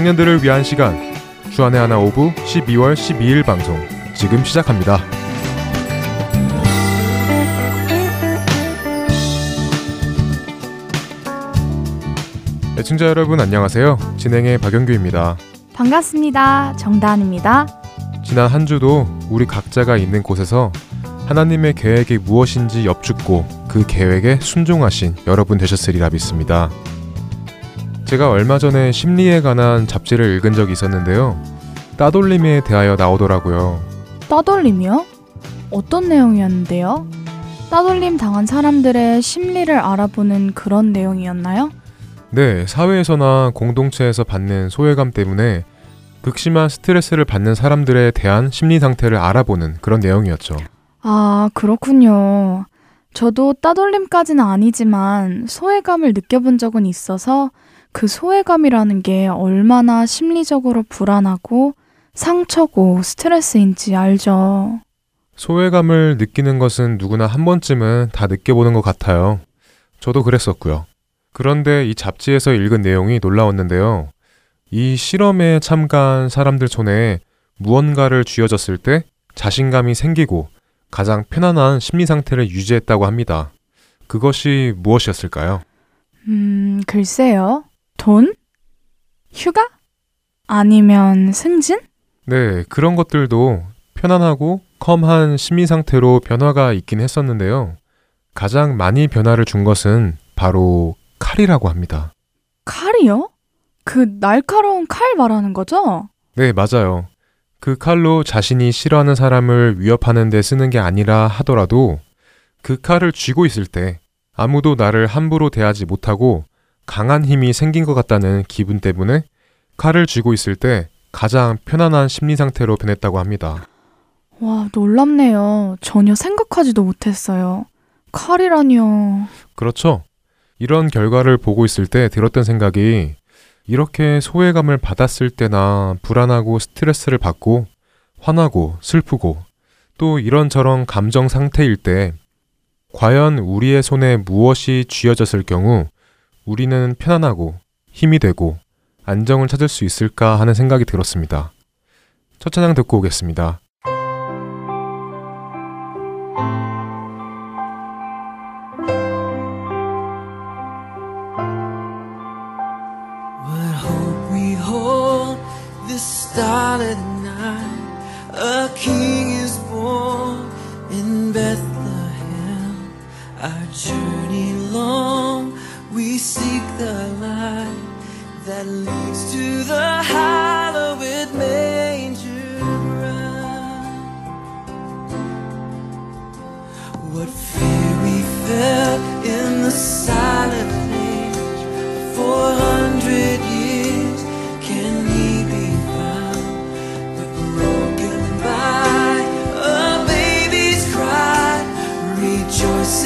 청년들을 위한 시간 주안의 하나 오브 12월 12일 방송 지금 시작합니다. 애청자 여러분 안녕하세요. 진행에 박영규입니다. 반갑습니다. 정다은입니다. 지난 한 주도 우리 각자가 있는 곳에서 하나님의 계획이 무엇인지 여쭙고 그 계획에 순종하신 여러분 되셨으리라 믿습니다. 제가 얼마 전에 심리에 관한 잡지를 읽은 적이 있었는데요. 따돌림에 대하여 나오더라고요. 따돌림이요? 어떤 내용이었는데요? 따돌림 당한 사람들의 심리를 알아보는 그런 내용이었나요? 네, 사회에서나 공동체에서 받는 소외감 때문에 극심한 스트레스를 받는 사람들에 대한 심리 상태를 알아보는 그런 내용이었죠. 아, 그렇군요. 저도 따돌림까지는 아니지만 소외감을 느껴본 적은 있어서 그 소외감이라는 게 얼마나 심리적으로 불안하고 상처고 스트레스인지 알죠. 소외감을 느끼는 것은 누구나 한 번쯤은 다 느껴보는 것 같아요. 저도 그랬었고요. 그런데 이 잡지에서 읽은 내용이 놀라웠는데요. 이 실험에 참가한 사람들 손에 무언가를 쥐어졌을 때 자신감이 생기고 가장 편안한 심리 상태를 유지했다고 합니다. 그것이 무엇이었을까요? 음, 글쎄요. 돈? 휴가? 아니면 승진? 네, 그런 것들도 편안하고 컴한 심리 상태로 변화가 있긴 했었는데요. 가장 많이 변화를 준 것은 바로 칼이라고 합니다. 칼이요? 그 날카로운 칼 말하는 거죠? 네, 맞아요. 그 칼로 자신이 싫어하는 사람을 위협하는 데 쓰는 게 아니라 하더라도 그 칼을 쥐고 있을 때 아무도 나를 함부로 대하지 못하고 강한 힘이 생긴 것 같다는 기분 때문에 칼을 쥐고 있을 때 가장 편안한 심리 상태로 변했다고 합니다. 와, 놀랍네요. 전혀 생각하지도 못했어요. 칼이라니요. 그렇죠. 이런 결과를 보고 있을 때 들었던 생각이 이렇게 소외감을 받았을 때나 불안하고 스트레스를 받고 화나고 슬프고 또 이런저런 감정 상태일 때 과연 우리의 손에 무엇이 쥐어졌을 경우 우리는 편안하고 힘이 되고 안정을 찾을 수 있을까 하는 생각이 들었습니다. 첫 찬양 듣고 오겠습니다. Our journey long, seek the light that leads to the hallowed manger. ground. What fear we felt in the silent age. Four hundred years, can he be found? But broken by a baby's cry, rejoice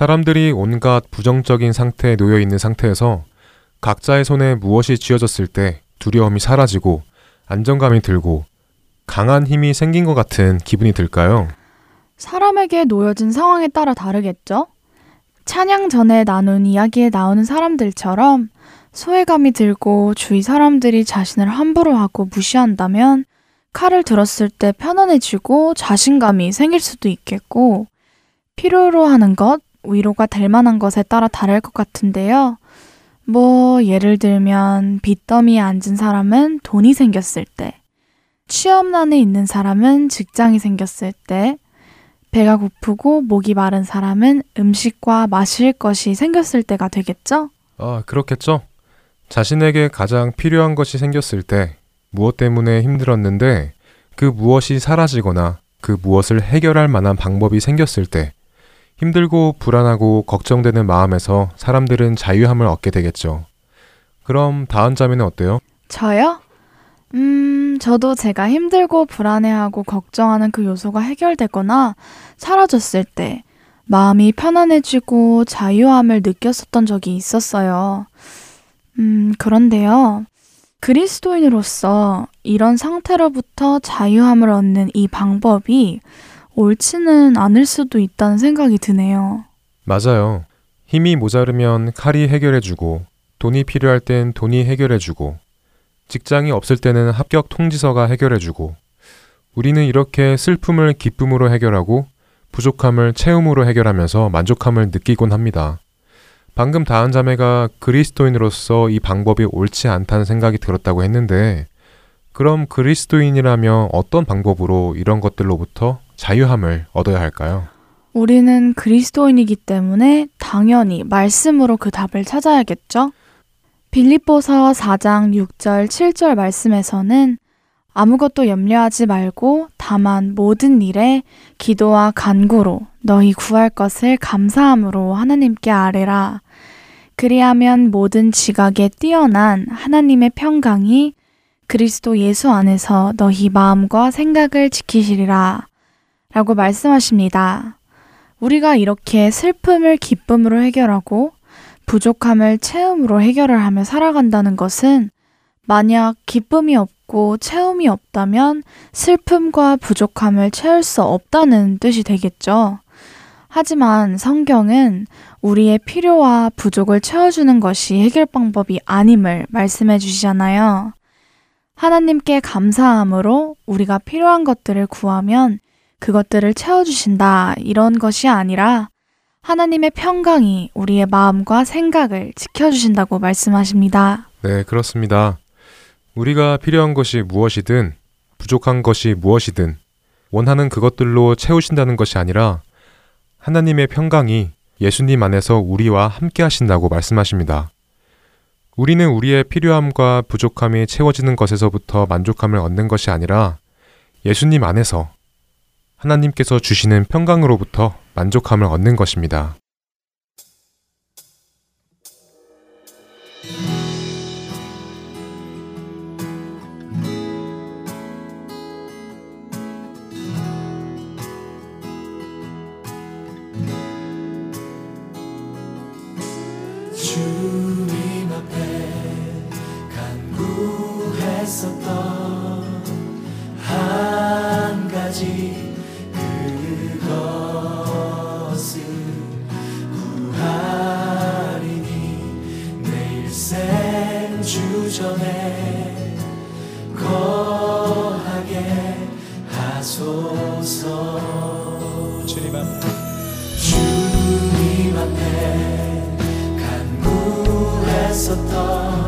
사람들이 온갖 부정적인 상태에 놓여 있는 상태에서 각자의 손에 무엇이 쥐어졌을 때 두려움이 사라지고 안정감이 들고 강한 힘이 생긴 것 같은 기분이 들까요? 사람에게 놓여진 상황에 따라 다르겠죠? 찬양 전에 나눈 이야기에 나오는 사람들처럼 소외감이 들고 주위 사람들이 자신을 함부로 하고 무시한다면 칼을 들었을 때 편안해지고 자신감이 생길 수도 있겠고 필요로 하는 것, 위로가 될 만한 것에 따라 다를 것 같은데요. 뭐 예를 들면 빚더미에 앉은 사람은 돈이 생겼을 때, 취업난에 있는 사람은 직장이 생겼을 때, 배가 고프고 목이 마른 사람은 음식과 마실 것이 생겼을 때가 되겠죠? 아, 그렇겠죠. 자신에게 가장 필요한 것이 생겼을 때 무엇 때문에 힘들었는데 그 무엇이 사라지거나 그 무엇을 해결할 만한 방법이 생겼을 때 힘들고 불안하고 걱정되는 마음에서 사람들은 자유함을 얻게 되겠죠. 그럼 다음 자매는 어때요? 저요? 음, 저도 제가 힘들고 불안해하고 걱정하는 그 요소가 해결되거나 사라졌을 때 마음이 편안해지고 자유함을 느꼈었던 적이 있었어요. 음, 그런데요. 그리스도인으로서 이런 상태로부터 자유함을 얻는 이 방법이 옳지는 않을 수도 있다는 생각이 드네요. 맞아요. 힘이 모자르면 칼이 해결해주고 돈이 필요할 땐 돈이 해결해주고 직장이 없을 때는 합격 통지서가 해결해주고 우리는 이렇게 슬픔을 기쁨으로 해결하고 부족함을 채움으로 해결하면서 만족함을 느끼곤 합니다. 방금 다은 자매가 그리스도인으로서 이 방법이 옳지 않다는 생각이 들었다고 했는데 그럼 그리스도인이라면 어떤 방법으로 이런 것들로부터 자유함을 얻어야 할까요? 우리는 그리스도인이기 때문에 당연히 말씀으로 그 답을 찾아야겠죠? 빌립보서 4장 6절, 7절 말씀에서는 아무것도 염려하지 말고 다만 모든 일에 기도와 간구로 너희 구할 것을 감사함으로 하나님께 아뢰라. 그리하면 모든 지각에 뛰어난 하나님의 평강이 그리스도 예수 안에서 너희 마음과 생각을 지키시리라. 라고 말씀하십니다. 우리가 이렇게 슬픔을 기쁨으로 해결하고 부족함을 채움으로 해결을 하며 살아간다는 것은 만약 기쁨이 없고 채움이 없다면 슬픔과 부족함을 채울 수 없다는 뜻이 되겠죠. 하지만 성경은 우리의 필요와 부족을 채워주는 것이 해결 방법이 아님을 말씀해 주시잖아요. 하나님께 감사함으로 우리가 필요한 것들을 구하면 그것들을 채워주신다 이런 것이 아니라 하나님의 평강이 우리의 마음과 생각을 지켜주신다고 말씀하십니다. 네, 그렇습니다. 우리가 필요한 것이 무엇이든 부족한 것이 무엇이든 원하는 그것들로 채우신다는 것이 아니라 하나님의 평강이 예수님 안에서 우리와 함께 하신다고 말씀하십니다. 우리는 우리의 필요함과 부족함이 채워지는 것에서부터 만족함을 얻는 것이 아니라 예수님 안에서 하나님께서 주시는 평강으로부터 만족함을 얻는 것입니다. 하소서. 주님 앞에 주님 앞에 간구했었던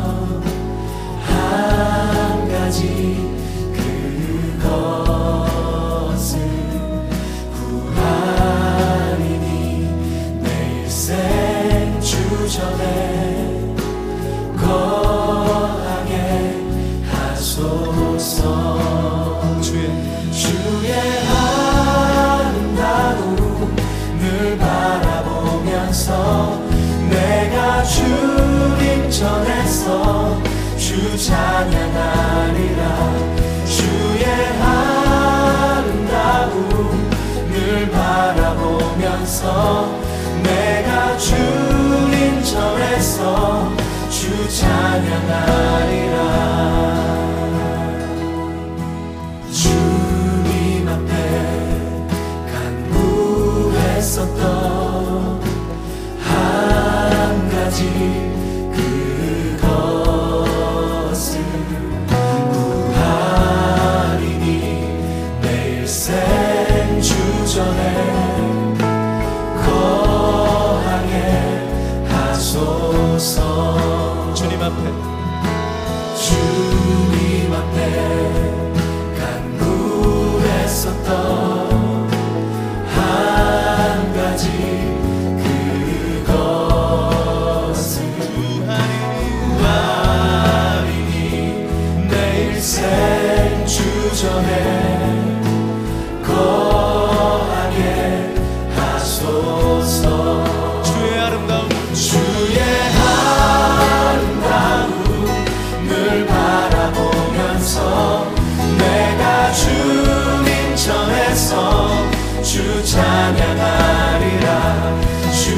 night.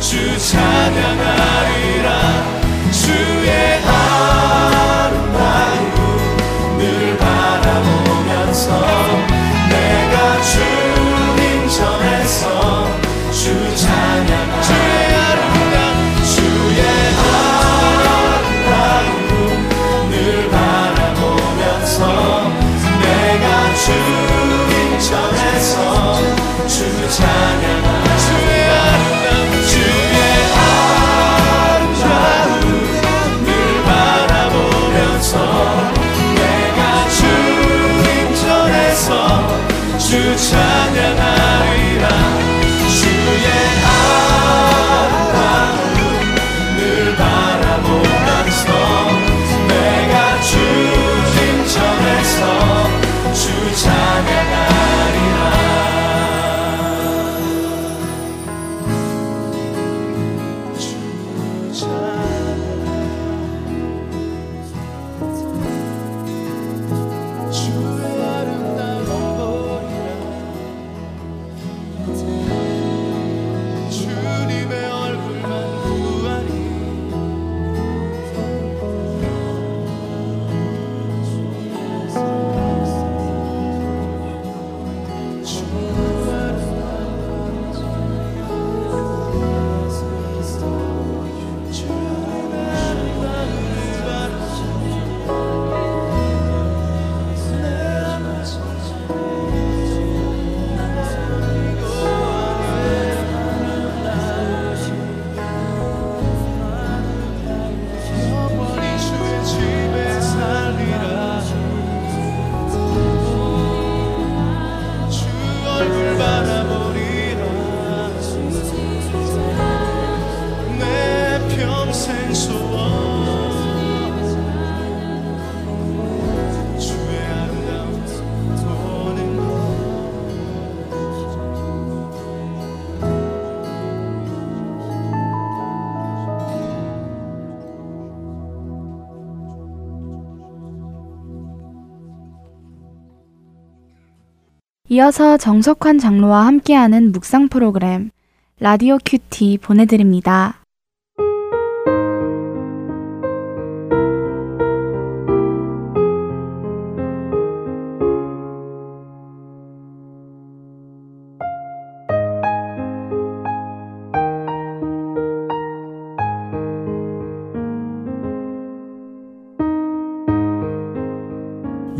주 찬양하 이어서 정석환 장로와 함께하는 묵상 프로그램 라디오 큐티 보내드립니다.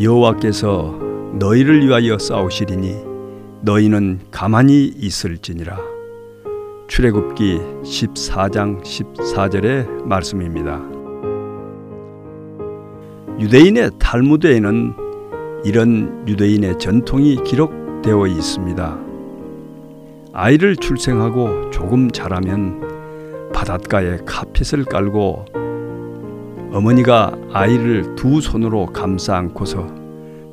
여호와께서 너희를 위하여 싸우시리니 너희는 가만히 있을지니라. 출애굽기 14장 14절의 말씀입니다. 유대인의 탈무드에는 이런 유대인의 전통이 기록되어 있습니다. 아이를 출생하고 조금 자라면 바닷가에 카펫을 깔고 어머니가 아이를 두 손으로 감싸 안고서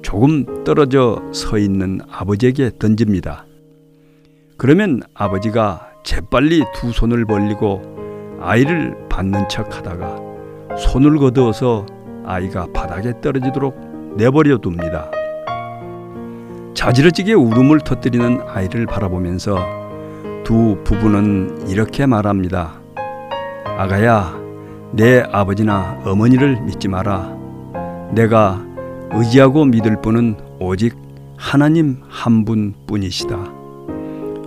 조금 떨어져 서 있는 아버지에게 던집니다. 그러면 아버지가 재빨리 두 손을 벌리고 아이를 받는 척 하다가 손을 거두어서 아이가 바닥에 떨어지도록 내버려 둡니다. 자지러지게 울음을 터뜨리는 아이를 바라보면서 두 부부는 이렇게 말합니다. 아가야, 내 아버지나 어머니를 믿지 마라. 내가 의지하고 믿을 분은 오직 하나님 한 분뿐이시다.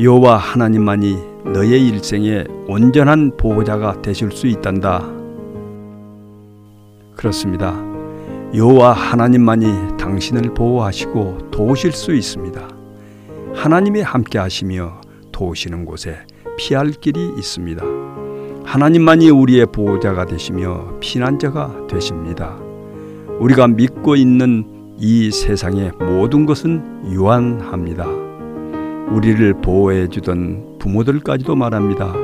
여호와 하나님만이 너의 일생의 온전한 보호자가 되실 수 있단다. 그렇습니다. 여호와 하나님만이 당신을 보호하시고 도우실 수 있습니다. 하나님이 함께 하시며 도우시는 곳에 피할 길이 있습니다. 하나님만이 우리의 보호자가 되시며 피난자가 되십니다. 우리가 믿고 있는 이 세상의 모든 것은 유한합니다. 우리를 보호해 주던 부모들까지도 말합니다.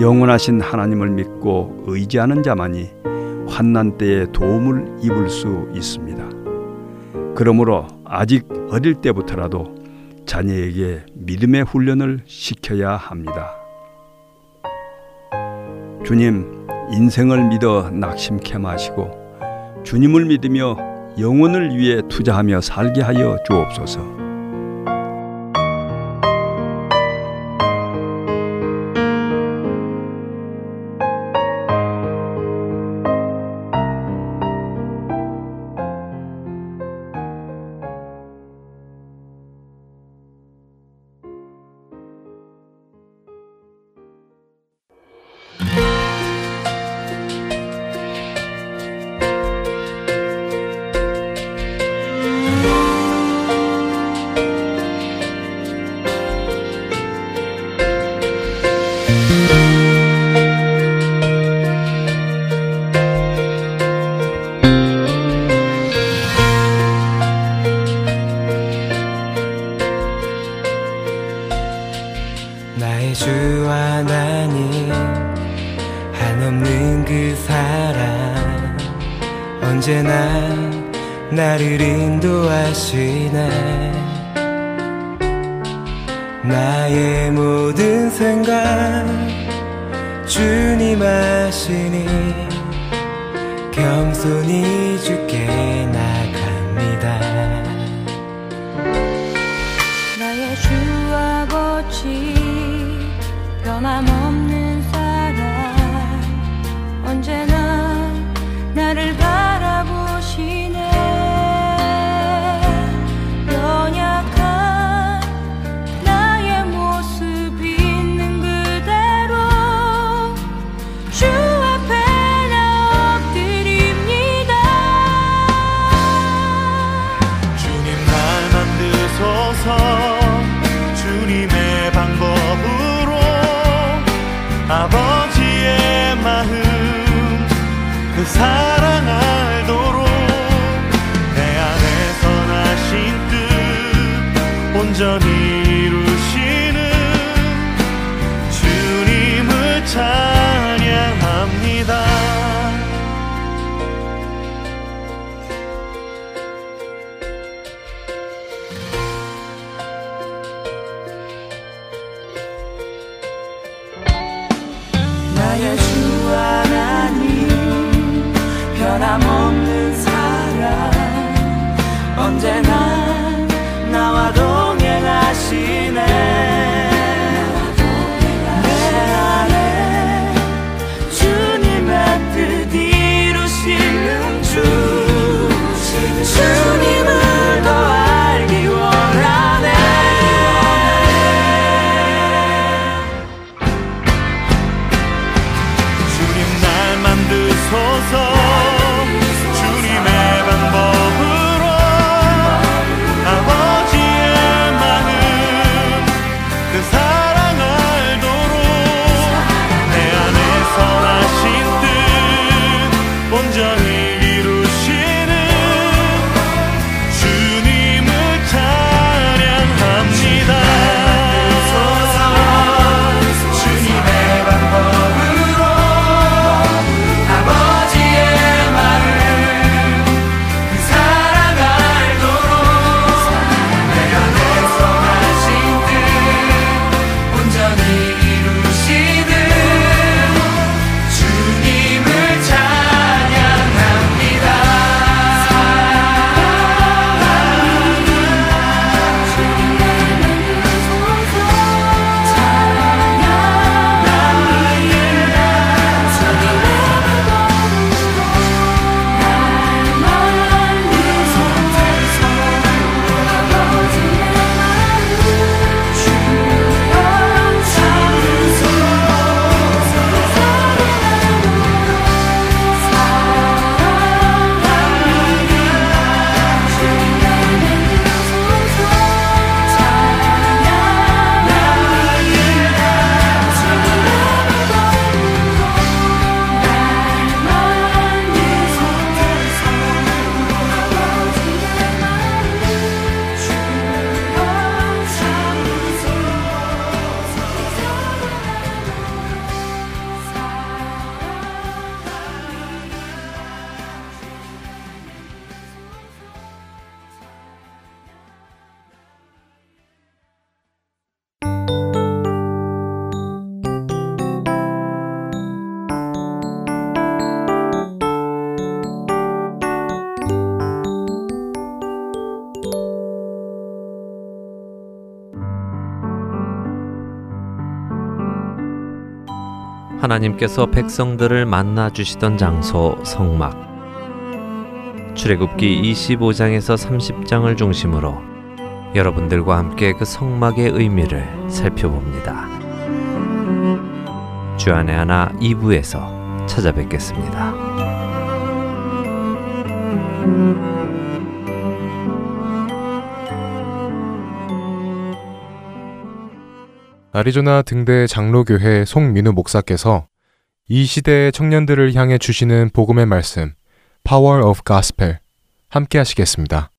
영원하신 하나님을 믿고 의지하는 자만이 환난 때에 도움을 입을 수 있습니다. 그러므로 아직 어릴 때부터라도 자녀에게 믿음의 훈련을 시켜야 합니다. 주님, 인생을 믿어 낙심케 마시고 주님을 믿으며 영혼을 위해 투자하며 살게 하여 주옵소서. 하나님께서 백성들을 만나 주시던 장소 성막 출애굽기 25장에서 30장을 중심으로 여러분들과 함께 그 성막의 의미를 살펴봅니다. 주안의 하나 2부에서 찾아뵙겠습니다. 아리조나 등대 장로교회 송민우 목사께서 이 시대의 청년들을 향해 주시는 복음의 말씀 Power of Gospel 함께 하시겠습니다.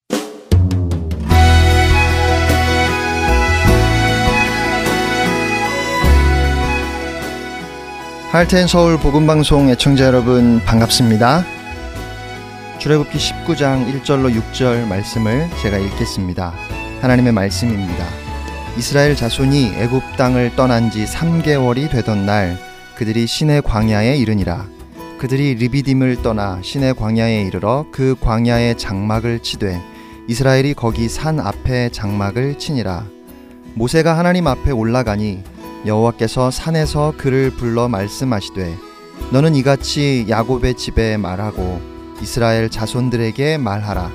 할텐 서울 복음 방송 애청자 여러분 반갑습니다. 출애굽기 19장 1절로 6절 말씀을 제가 읽겠습니다. 하나님의 말씀입니다. 이스라엘 자손이 애굽 땅을 떠난 지 3개월이 되던 날 그들이 시내 광야에 이르니라. 그들이 리비딤을 떠나 시내 광야에 이르러 그 광야의 장막을 치되 이스라엘이 거기 산 앞에 장막을 치니라. 모세가 하나님 앞에 올라가니 여호와께서 산에서 그를 불러 말씀하시되 너는 이같이 야곱의 집에 말하고 이스라엘 자손들에게 말하라.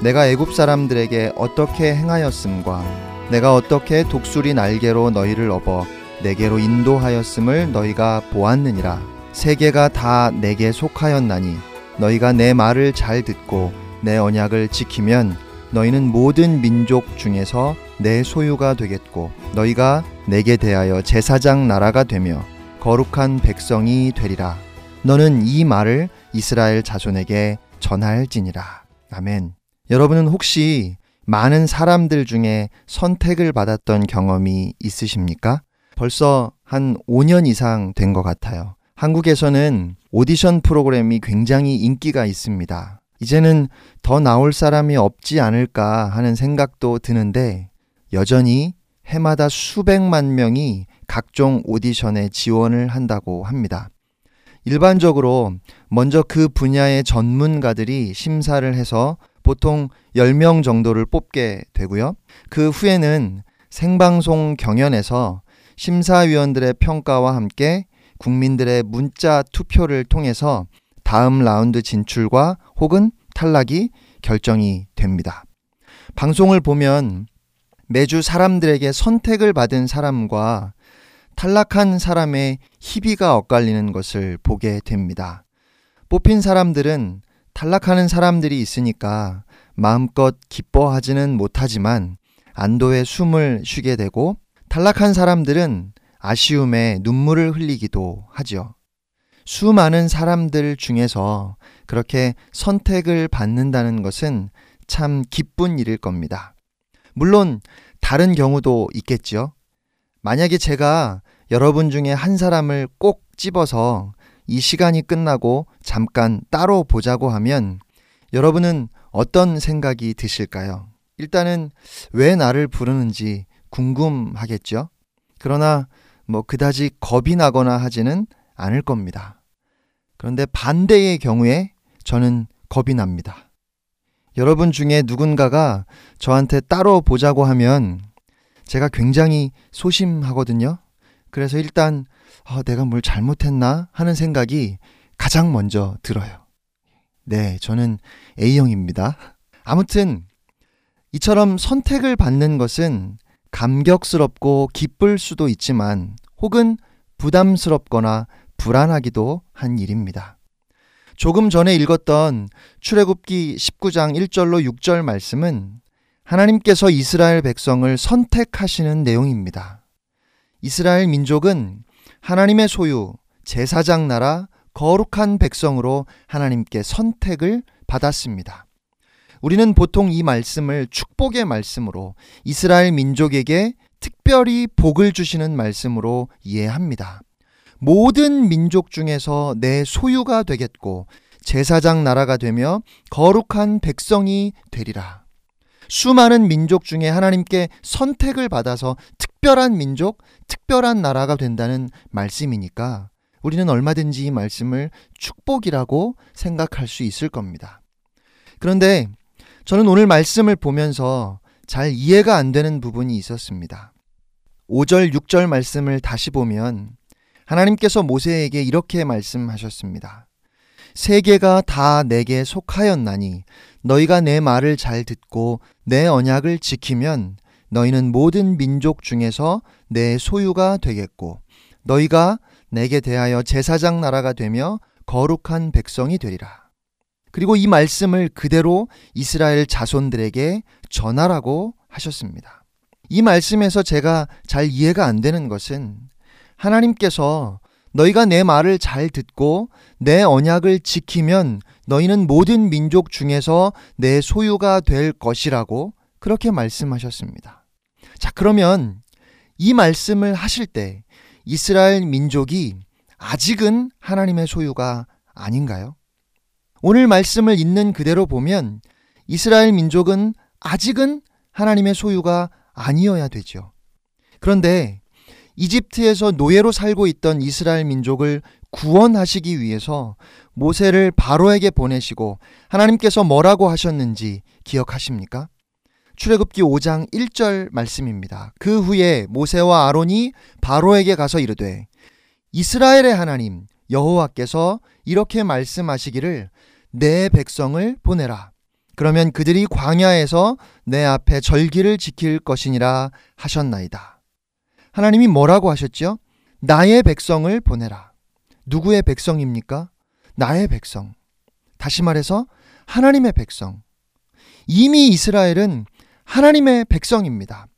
내가 애굽 사람들에게 어떻게 행하였음과 내가 어떻게 독수리 날개로 너희를 업어 내게로 인도하였음을 너희가 보았느니라 세계가 다 내게 속하였나니 너희가 내 말을 잘 듣고 내 언약을 지키면 너희는 모든 민족 중에서 내 소유가 되겠고 너희가 내게 대하여 제사장 나라가 되며 거룩한 백성이 되리라. 너는 이 말을 이스라엘 자손에게 전할지니라. 아멘. 여러분은 혹시 많은 사람들 중에 선택을 받았던 경험이 있으십니까? 벌써 한 5년 이상 된 것 같아요. 한국에서는 오디션 프로그램이 굉장히 인기가 있습니다. 이제는 더 나올 사람이 없지 않을까 하는 생각도 드는데 여전히 해마다 수백만 명이 각종 오디션에 지원을 한다고 합니다. 일반적으로 먼저 그 분야의 전문가들이 심사를 해서 보통 10명 정도를 뽑게 되고요. 그 후에는 생방송 경연에서 심사위원들의 평가와 함께 국민들의 문자 투표를 통해서 다음 라운드 진출과 혹은 탈락이 결정이 됩니다. 방송을 보면 매주 사람들에게 선택을 받은 사람과 탈락한 사람의 희비가 엇갈리는 것을 보게 됩니다. 뽑힌 사람들은 탈락하는 사람들이 있으니까 마음껏 기뻐하지는 못하지만 안도의 숨을 쉬게 되고 탈락한 사람들은 아쉬움에 눈물을 흘리기도 하죠. 수많은 사람들 중에서 그렇게 선택을 받는다는 것은 참 기쁜 일일 겁니다. 물론 다른 경우도 있겠죠. 만약에 제가 여러분 중에 한 사람을 꼭 집어서 이 시간이 끝나고 잠깐 따로 보자고 하면 여러분은 어떤 생각이 드실까요? 일단은 왜 나를 부르는지 궁금하겠죠? 그러나 뭐 그다지 겁이 나거나 하지는 않을 겁니다. 그런데 반대의 경우에 저는 겁이 납니다. 여러분 중에 누군가가 저한테 따로 보자고 하면 제가 굉장히 소심하거든요. 그래서 일단 어, 내가 뭘 잘못했나 하는 생각이 가장 먼저 들어요. 네, 저는 A형입니다. 아무튼 이처럼 선택을 받는 것은 감격스럽고 기쁠 수도 있지만 혹은 부담스럽거나 불안하기도 한 일입니다. 조금 전에 읽었던 출애굽기 19장 1절로 6절 말씀은 하나님께서 이스라엘 백성을 선택하시는 내용입니다. 이스라엘 민족은 하나님의 소유, 제사장 나라, 거룩한 백성으로 하나님께 선택을 받았습니다. 우리는 보통 이 말씀을 축복의 말씀으로 이스라엘 민족에게 특별히 복을 주시는 말씀으로 이해합니다. 모든 민족 중에서 내 소유가 되겠고 제사장 나라가 되며 거룩한 백성이 되리라. 수많은 민족 중에 하나님께 선택을 받아서 특별한 민족, 특별한 나라가 된다는 말씀이니까 우리는 얼마든지 이 말씀을 축복이라고 생각할 수 있을 겁니다. 그런데 저는 오늘 말씀을 보면서 잘 이해가 안 되는 부분이 있었습니다. 5절, 6절 말씀을 다시 보면 하나님께서 모세에게 이렇게 말씀하셨습니다. 세계가 다 내게 속하였나니 너희가 내 말을 잘 듣고 내 언약을 지키면 너희는 모든 민족 중에서 내 소유가 되겠고 너희가 내게 대하여 제사장 나라가 되며 거룩한 백성이 되리라. 그리고 이 말씀을 그대로 이스라엘 자손들에게 전하라고 하셨습니다. 이 말씀에서 제가 잘 이해가 안 되는 것은 하나님께서 너희가 내 말을 잘 듣고 내 언약을 지키면 너희는 모든 민족 중에서 내 소유가 될 것이라고 그렇게 말씀하셨습니다. 자, 그러면 이 말씀을 하실 때 이스라엘 민족이 아직은 하나님의 소유가 아닌가요? 오늘 말씀을 있는 그대로 보면 이스라엘 민족은 아직은 하나님의 소유가 아니어야 되죠. 그런데 이집트에서 노예로 살고 있던 이스라엘 민족을 구원하시기 위해서 모세를 바로에게 보내시고 하나님께서 뭐라고 하셨는지 기억하십니까? 출애굽기 5장 1절 말씀입니다. 그 후에 모세와 아론이 바로에게 가서 이르되 이스라엘의 하나님 여호와께서 이렇게 말씀하시기를 내 백성을 보내라. 그러면 그들이 광야에서 내 앞에 절기를 지킬 것이니라 하셨나이다. 하나님이 뭐라고 하셨죠? 나의 백성을 보내라. 누구의 백성입니까? 나의 백성. 다시 말해서 하나님의 백성. 이미 이스라엘은 하나님의 백성입니다.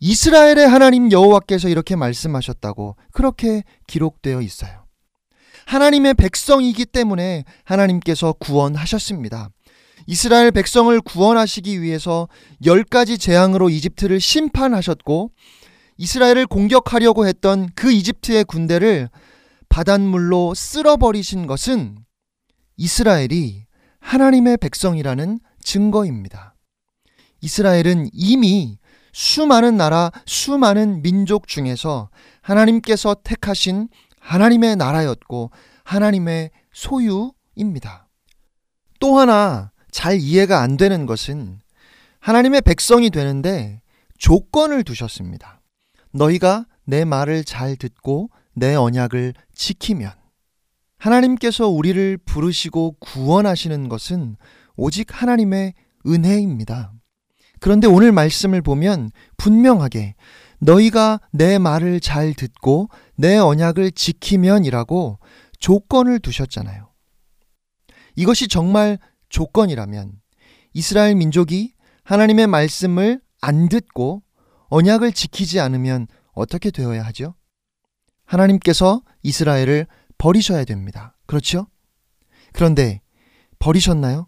이스라엘의 하나님 여호와께서 이렇게 말씀하셨다고 그렇게 기록되어 있어요. 하나님의 백성이기 때문에 하나님께서 구원하셨습니다. 이스라엘 백성을 구원하시기 위해서 열 가지 재앙으로 이집트를 심판하셨고 이스라엘을 공격하려고 했던 그 이집트의 군대를 바닷물로 쓸어버리신 것은 이스라엘이 하나님의 백성이라는 증거입니다. 이스라엘은 이미 수많은 나라, 수많은 민족 중에서 하나님께서 택하신 하나님의 나라였고 하나님의 소유입니다. 또 하나 잘 이해가 안 되는 것은 하나님의 백성이 되는데 조건을 두셨습니다. 너희가 내 말을 잘 듣고 내 언약을 지키면 하나님께서 우리를 부르시고 구원하시는 것은 오직 하나님의 은혜입니다. 그런데 오늘 말씀을 보면 분명하게 너희가 내 말을 잘 듣고 내 언약을 지키면이라고 조건을 두셨잖아요. 이것이 정말 조건이라면 이스라엘 민족이 하나님의 말씀을 안 듣고 언약을 지키지 않으면 어떻게 되어야 하죠? 하나님께서 이스라엘을 버리셔야 됩니다. 그렇죠? 그런데 버리셨나요?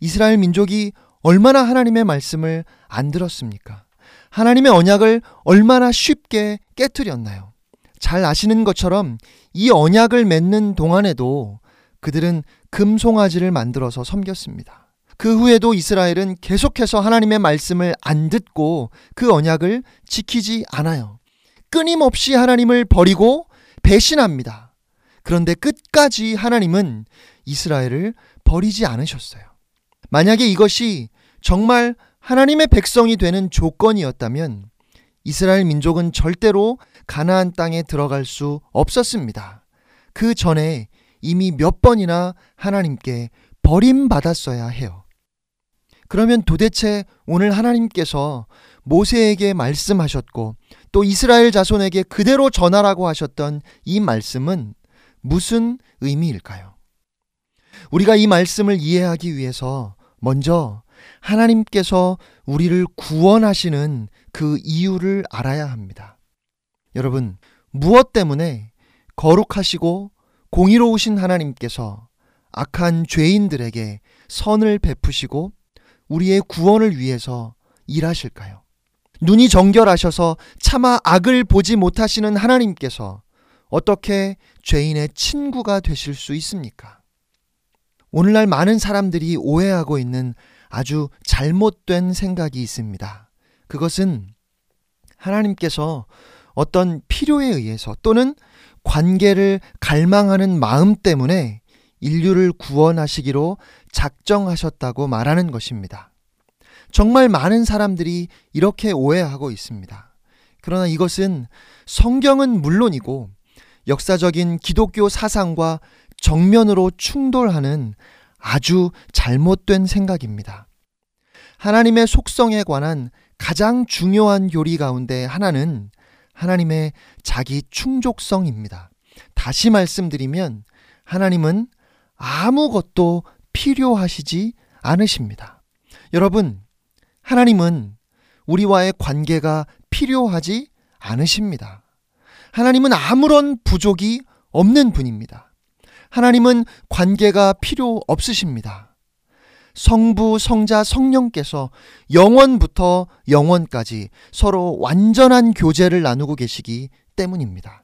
이스라엘 민족이 얼마나 하나님의 말씀을 안 들었습니까? 하나님의 언약을 얼마나 쉽게 깨뜨렸나요? 잘 아시는 것처럼 이 언약을 맺는 동안에도 그들은 금송아지를 만들어서 섬겼습니다. 그 후에도 이스라엘은 계속해서 하나님의 말씀을 안 듣고 그 언약을 지키지 않아요. 끊임없이 하나님을 버리고 배신합니다. 그런데 끝까지 하나님은 이스라엘을 버리지 않으셨어요. 만약에 이것이 정말 하나님의 백성이 되는 조건이었다면 이스라엘 민족은 절대로 가나안 땅에 들어갈 수 없었습니다. 그 전에 이미 몇 번이나 하나님께 버림받았어야 해요. 그러면 도대체 오늘 하나님께서 모세에게 말씀하셨고 또 이스라엘 자손에게 그대로 전하라고 하셨던 이 말씀은 무슨 의미일까요? 우리가 이 말씀을 이해하기 위해서 먼저 하나님께서 우리를 구원하시는 그 이유를 알아야 합니다. 여러분, 무엇 때문에 거룩하시고 공의로우신 하나님께서 악한 죄인들에게 선을 베푸시고 우리의 구원을 위해서 일하실까요? 눈이 정결하셔서 차마 악을 보지 못하시는 하나님께서 어떻게 죄인의 친구가 되실 수 있습니까? 오늘날 많은 사람들이 오해하고 있는 아주 잘못된 생각이 있습니다. 그것은 하나님께서 어떤 필요에 의해서 또는 관계를 갈망하는 마음 때문에 인류를 구원하시기로 작정하셨다고 말하는 것입니다. 정말 많은 사람들이 이렇게 오해하고 있습니다. 그러나 이것은 성경은 물론이고 역사적인 기독교 사상과 정면으로 충돌하는 아주 잘못된 생각입니다. 하나님의 속성에 관한 가장 중요한 교리 가운데 하나는 하나님의 자기 충족성입니다. 다시 말씀드리면 하나님은 아무것도 필요하시지 않으십니다. 여러분, 하나님은 우리와의 관계가 필요하지 않으십니다. 하나님은 아무런 부족이 없는 분입니다. 하나님은 관계가 필요 없으십니다. 성부, 성자, 성령께서 영원부터 영원까지 서로 완전한 교제를 나누고 계시기 때문입니다.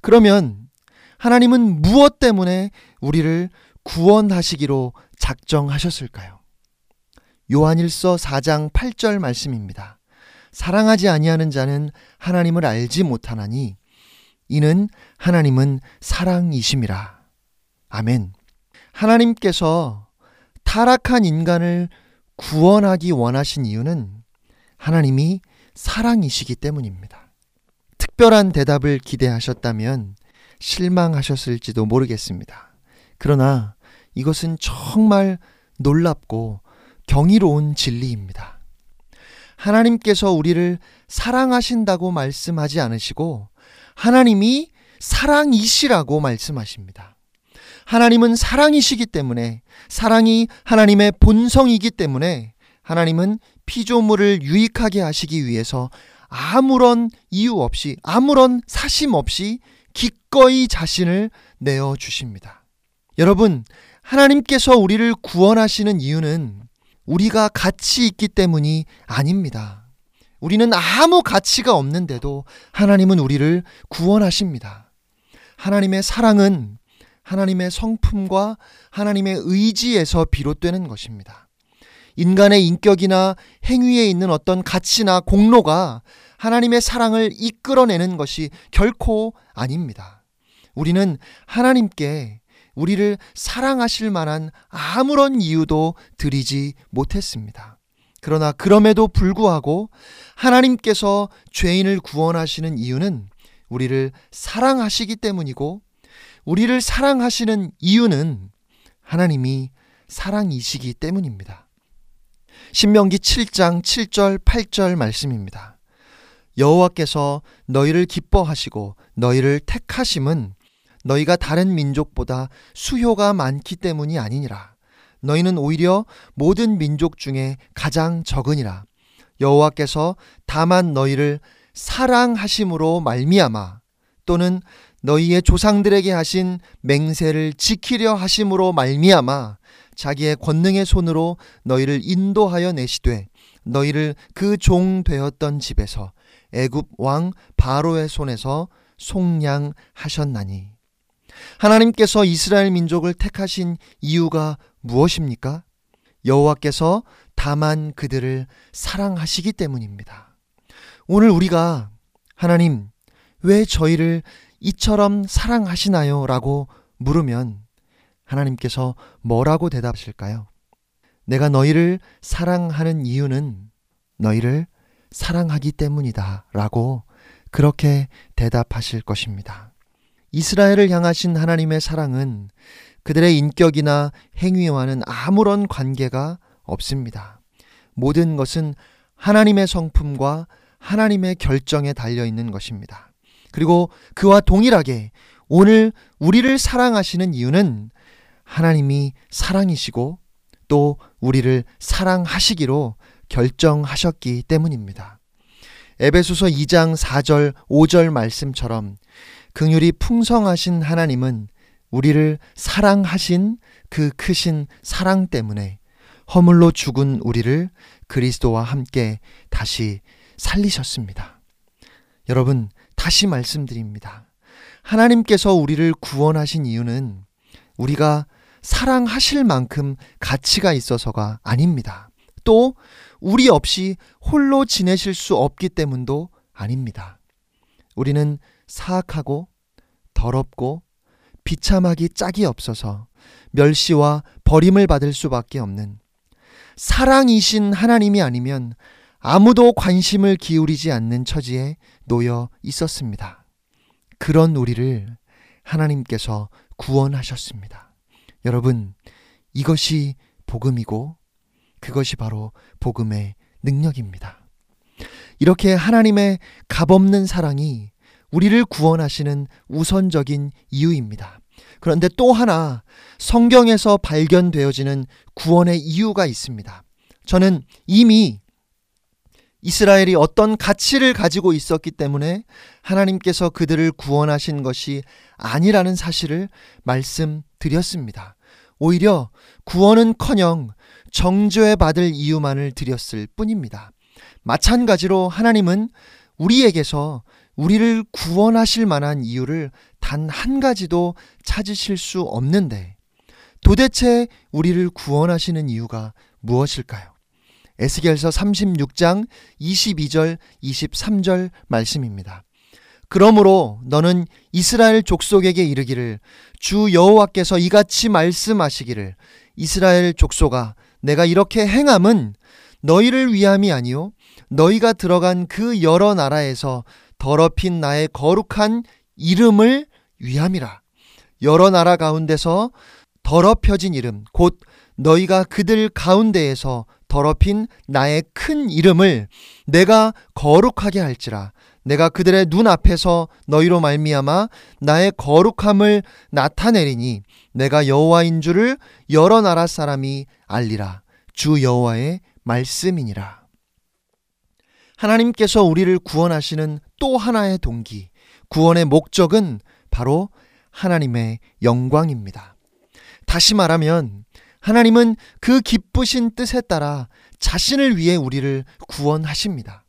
그러면 하나님은 무엇 때문에 우리를 구원하시기로 작정하셨을까요? 요한일서 4장 8절 말씀입니다. 사랑하지 아니하는 자는 하나님을 알지 못하나니 이는 하나님은 사랑이심이라. 아멘. 하나님께서 타락한 인간을 구원하기 원하신 이유는 하나님이 사랑이시기 때문입니다. 특별한 대답을 기대하셨다면 실망하셨을지도 모르겠습니다. 그러나 이것은 정말 놀랍고 경이로운 진리입니다. 하나님께서 우리를 사랑하신다고 말씀하지 않으시고 하나님이 사랑이시라고 말씀하십니다. 하나님은 사랑이시기 때문에 사랑이 하나님의 본성이기 때문에 하나님은 피조물을 유익하게 하시기 위해서 아무런 이유 없이 아무런 사심 없이 기꺼이 자신을 내어 주십니다. 여러분, 하나님께서 우리를 구원하시는 이유는 우리가 가치 있기 때문이 아닙니다. 우리는 아무 가치가 없는데도 하나님은 우리를 구원하십니다. 하나님의 사랑은 하나님의 성품과 하나님의 의지에서 비롯되는 것입니다. 인간의 인격이나 행위에 있는 어떤 가치나 공로가 하나님의 사랑을 이끌어내는 것이 결코 아닙니다. 우리는 하나님께 우리를 사랑하실 만한 아무런 이유도 드리지 못했습니다. 그러나 그럼에도 불구하고 하나님께서 죄인을 구원하시는 이유는 우리를 사랑하시기 때문이고 우리를 사랑하시는 이유는 하나님이 사랑이시기 때문입니다. 신명기 7장 7절 8절 말씀입니다. 여호와께서 너희를 기뻐하시고 너희를 택하심은 너희가 다른 민족보다 수효가 많기 때문이 아니니라. 너희는 오히려 모든 민족 중에 가장 적으니라. 여호와께서 다만 너희를 사랑하심으로 말미암아 또는 너희의 조상들에게 하신 맹세를 지키려 하심으로 말미암아 자기의 권능의 손으로 너희를 인도하여 내시되 너희를 그 종 되었던 집에서 애굽 왕 바로의 손에서 속량하셨나니 하나님께서 이스라엘 민족을 택하신 이유가 무엇입니까? 여호와께서 다만 그들을 사랑하시기 때문입니다. 오늘 우리가 하나님 왜 저희를 이처럼 사랑하시나요? 라고 물으면 하나님께서 뭐라고 대답하실까요? 내가 너희를 사랑하는 이유는 너희를 사랑하기 때문이다. 라고 그렇게 대답하실 것입니다. 이스라엘을 향하신 하나님의 사랑은 그들의 인격이나 행위와는 아무런 관계가 없습니다. 모든 것은 하나님의 성품과 하나님의 결정에 달려 있는 것입니다. 그리고 그와 동일하게 오늘 우리를 사랑하시는 이유는 하나님이 사랑이시고 또 우리를 사랑하시기로 결정하셨기 때문입니다. 에베소서 2장 4절 5절 말씀처럼 긍휼이 풍성하신 하나님은 우리를 사랑하신 그 크신 사랑 때문에 허물로 죽은 우리를 그리스도와 함께 다시 살리셨습니다. 여러분, 다시 말씀드립니다. 하나님께서 우리를 구원하신 이유는 우리가 사랑하실 만큼 가치가 있어서가 아닙니다. 또 우리 없이 홀로 지내실 수 없기 때문도 아닙니다. 우리는 사악하고 더럽고 비참하기 짝이 없어서 멸시와 버림을 받을 수밖에 없는 사랑이신 하나님이 아니면 아무도 관심을 기울이지 않는 처지에 놓여 있었습니다. 그런 우리를 하나님께서 구원하셨습니다. 여러분, 이것이 복음이고 그것이 바로 복음의 능력입니다. 이렇게 하나님의 값없는 사랑이 우리를 구원하시는 우선적인 이유입니다. 그런데 또 하나 성경에서 발견되어지는 구원의 이유가 있습니다. 저는 이미 이스라엘이 어떤 가치를 가지고 있었기 때문에 하나님께서 그들을 구원하신 것이 아니라는 사실을 말씀드렸습니다. 오히려 구원은 커녕 정죄 받을 이유만을 드렸을 뿐입니다. 마찬가지로 하나님은 우리에게서 우리를 구원하실 만한 이유를 단 한 가지도 찾으실 수 없는데 도대체 우리를 구원하시는 이유가 무엇일까요? 에스겔서 36장 22절 23절 말씀입니다. 그러므로 너는 이스라엘 족속에게 이르기를 주 여호와께서 이같이 말씀하시기를 이스라엘 족속아 내가 이렇게 행함은 너희를 위함이 아니요 너희가 들어간 그 여러 나라에서 더럽힌 나의 거룩한 이름을 위함이라. 여러 나라 가운데서 더럽혀진 이름 곧 너희가 그들 가운데에서 더럽힌 나의 큰 이름을 내가 거룩하게 할지라. 내가 그들의 눈 앞에서 너희로 말미암아 나의 거룩함을 나타내리니 내가 여호와인 줄을 여러 나라 사람이 알리라. 주 여호와의 말씀이니라 하나님께서 우리를 구원하시는 또 하나의 동기 구원의 목적은 바로 하나님의 영광입니다. 다시 말하면 하나님은 그 기쁘신 뜻에 따라 자신을 위해 우리를 구원하십니다.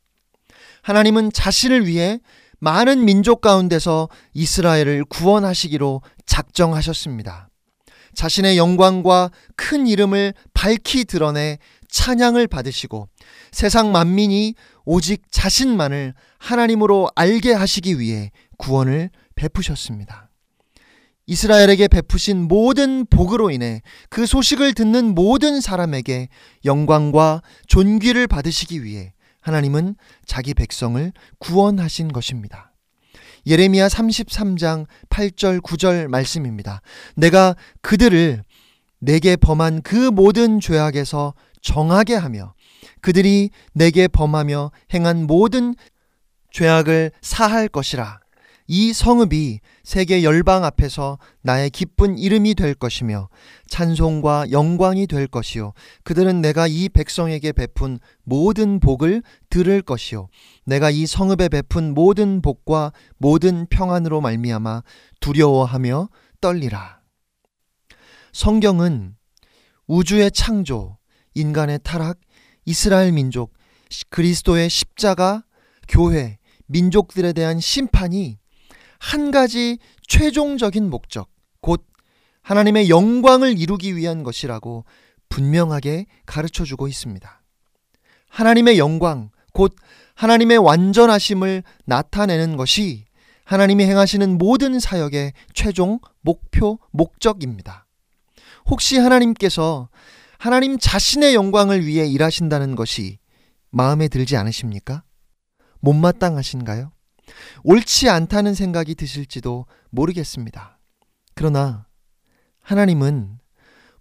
하나님은 자신을 위해 많은 민족 가운데서 이스라엘을 구원하시기로 작정하셨습니다. 자신의 영광과 큰 이름을 밝히 드러내 찬양을 받으시고 세상 만민이 오직 자신만을 하나님으로 알게 하시기 위해 구원을 베푸셨습니다. 이스라엘에게 베푸신 모든 복으로 인해 그 소식을 듣는 모든 사람에게 영광과 존귀를 받으시기 위해 하나님은 자기 백성을 구원하신 것입니다. 예레미야 33장 8절 9절 말씀입니다. 내가 그들을 내게 범한 그 모든 죄악에서 정하게 하며 그들이 내게 범하며 행한 모든 죄악을 사할 것이라. 이 성읍이 세계 열방 앞에서 나의 기쁜 이름이 될 것이며 찬송과 영광이 될 것이요. 그들은 내가 이 백성에게 베푼 모든 복을 들을 것이요. 내가 이 성읍에 베푼 모든 복과 모든 평안으로 말미암아 두려워하며 떨리라. 성경은 우주의 창조 인간의 타락 이스라엘 민족 그리스도의 십자가 교회 민족들에 대한 심판이 한 가지 최종적인 목적, 곧 하나님의 영광을 이루기 위한 것이라고 분명하게 가르쳐 주고 있습니다. 하나님의 영광, 곧 하나님의 완전하심을 나타내는 것이 하나님이 행하시는 모든 사역의 최종 목표, 목적입니다. 혹시 하나님께서 하나님 자신의 영광을 위해 일하신다는 것이 마음에 들지 않으십니까? 못마땅하신가요? 옳지 않다는 생각이 드실지도 모르겠습니다. 그러나 하나님은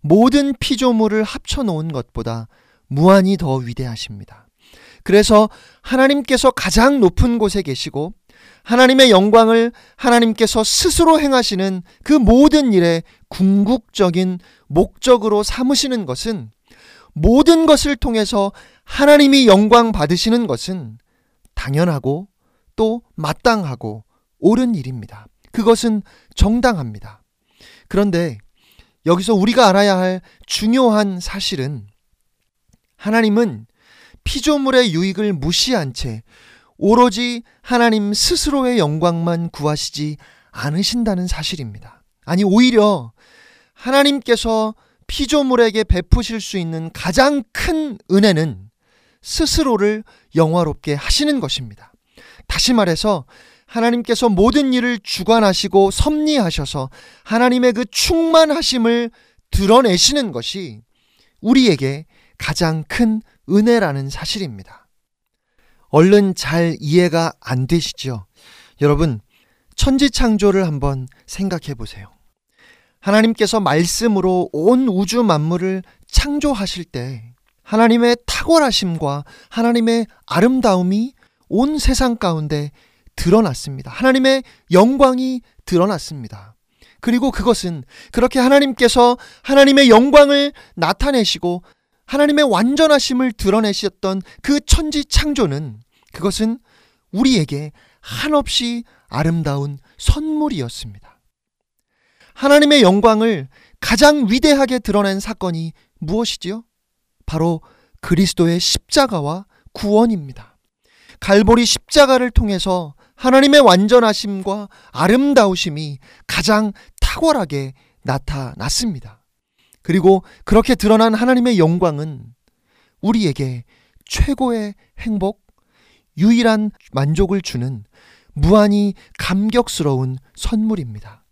모든 피조물을 합쳐놓은 것보다 무한히 더 위대하십니다. 그래서 하나님께서 가장 높은 곳에 계시고 하나님의 영광을 하나님께서 스스로 행하시는 그 모든 일의 궁극적인 목적으로 삼으시는 것은 모든 것을 통해서 하나님이 영광 받으시는 것은 당연하고 또 마땅하고 옳은 일입니다. 그것은 정당합니다. 그런데 여기서 우리가 알아야 할 중요한 사실은 하나님은 피조물의 유익을 무시한 채 오로지 하나님 스스로의 영광만 구하시지 않으신다는 사실입니다. 아니, 오히려 하나님께서 피조물에게 베푸실 수 있는 가장 큰 은혜는 스스로를 영화롭게 하시는 것입니다. 다시 말해서 하나님께서 모든 일을 주관하시고 섭리하셔서 하나님의 그 충만하심을 드러내시는 것이 우리에게 가장 큰 은혜라는 사실입니다. 얼른 잘 이해가 안 되시죠? 여러분, 천지 창조를 한번 생각해 보세요. 하나님께서 말씀으로 온 우주 만물을 창조하실 때 하나님의 탁월하심과 하나님의 아름다움이 온 세상 가운데 드러났습니다. 하나님의 영광이 드러났습니다. 그리고 그것은 그렇게 하나님께서 하나님의 영광을 나타내시고 하나님의 완전하심을 드러내셨던 그 천지 창조는 그것은 우리에게 한없이 아름다운 선물이었습니다. 하나님의 영광을 가장 위대하게 드러낸 사건이 무엇이지요? 바로 그리스도의 십자가와 구원입니다. 갈보리 십자가를 통해서 하나님의 완전하심과 아름다우심이 가장 탁월하게 나타났습니다. 그리고 그렇게 드러난 하나님의 영광은 우리에게 최고의 행복, 유일한 만족을 주는 무한히 감격스러운 선물입니다.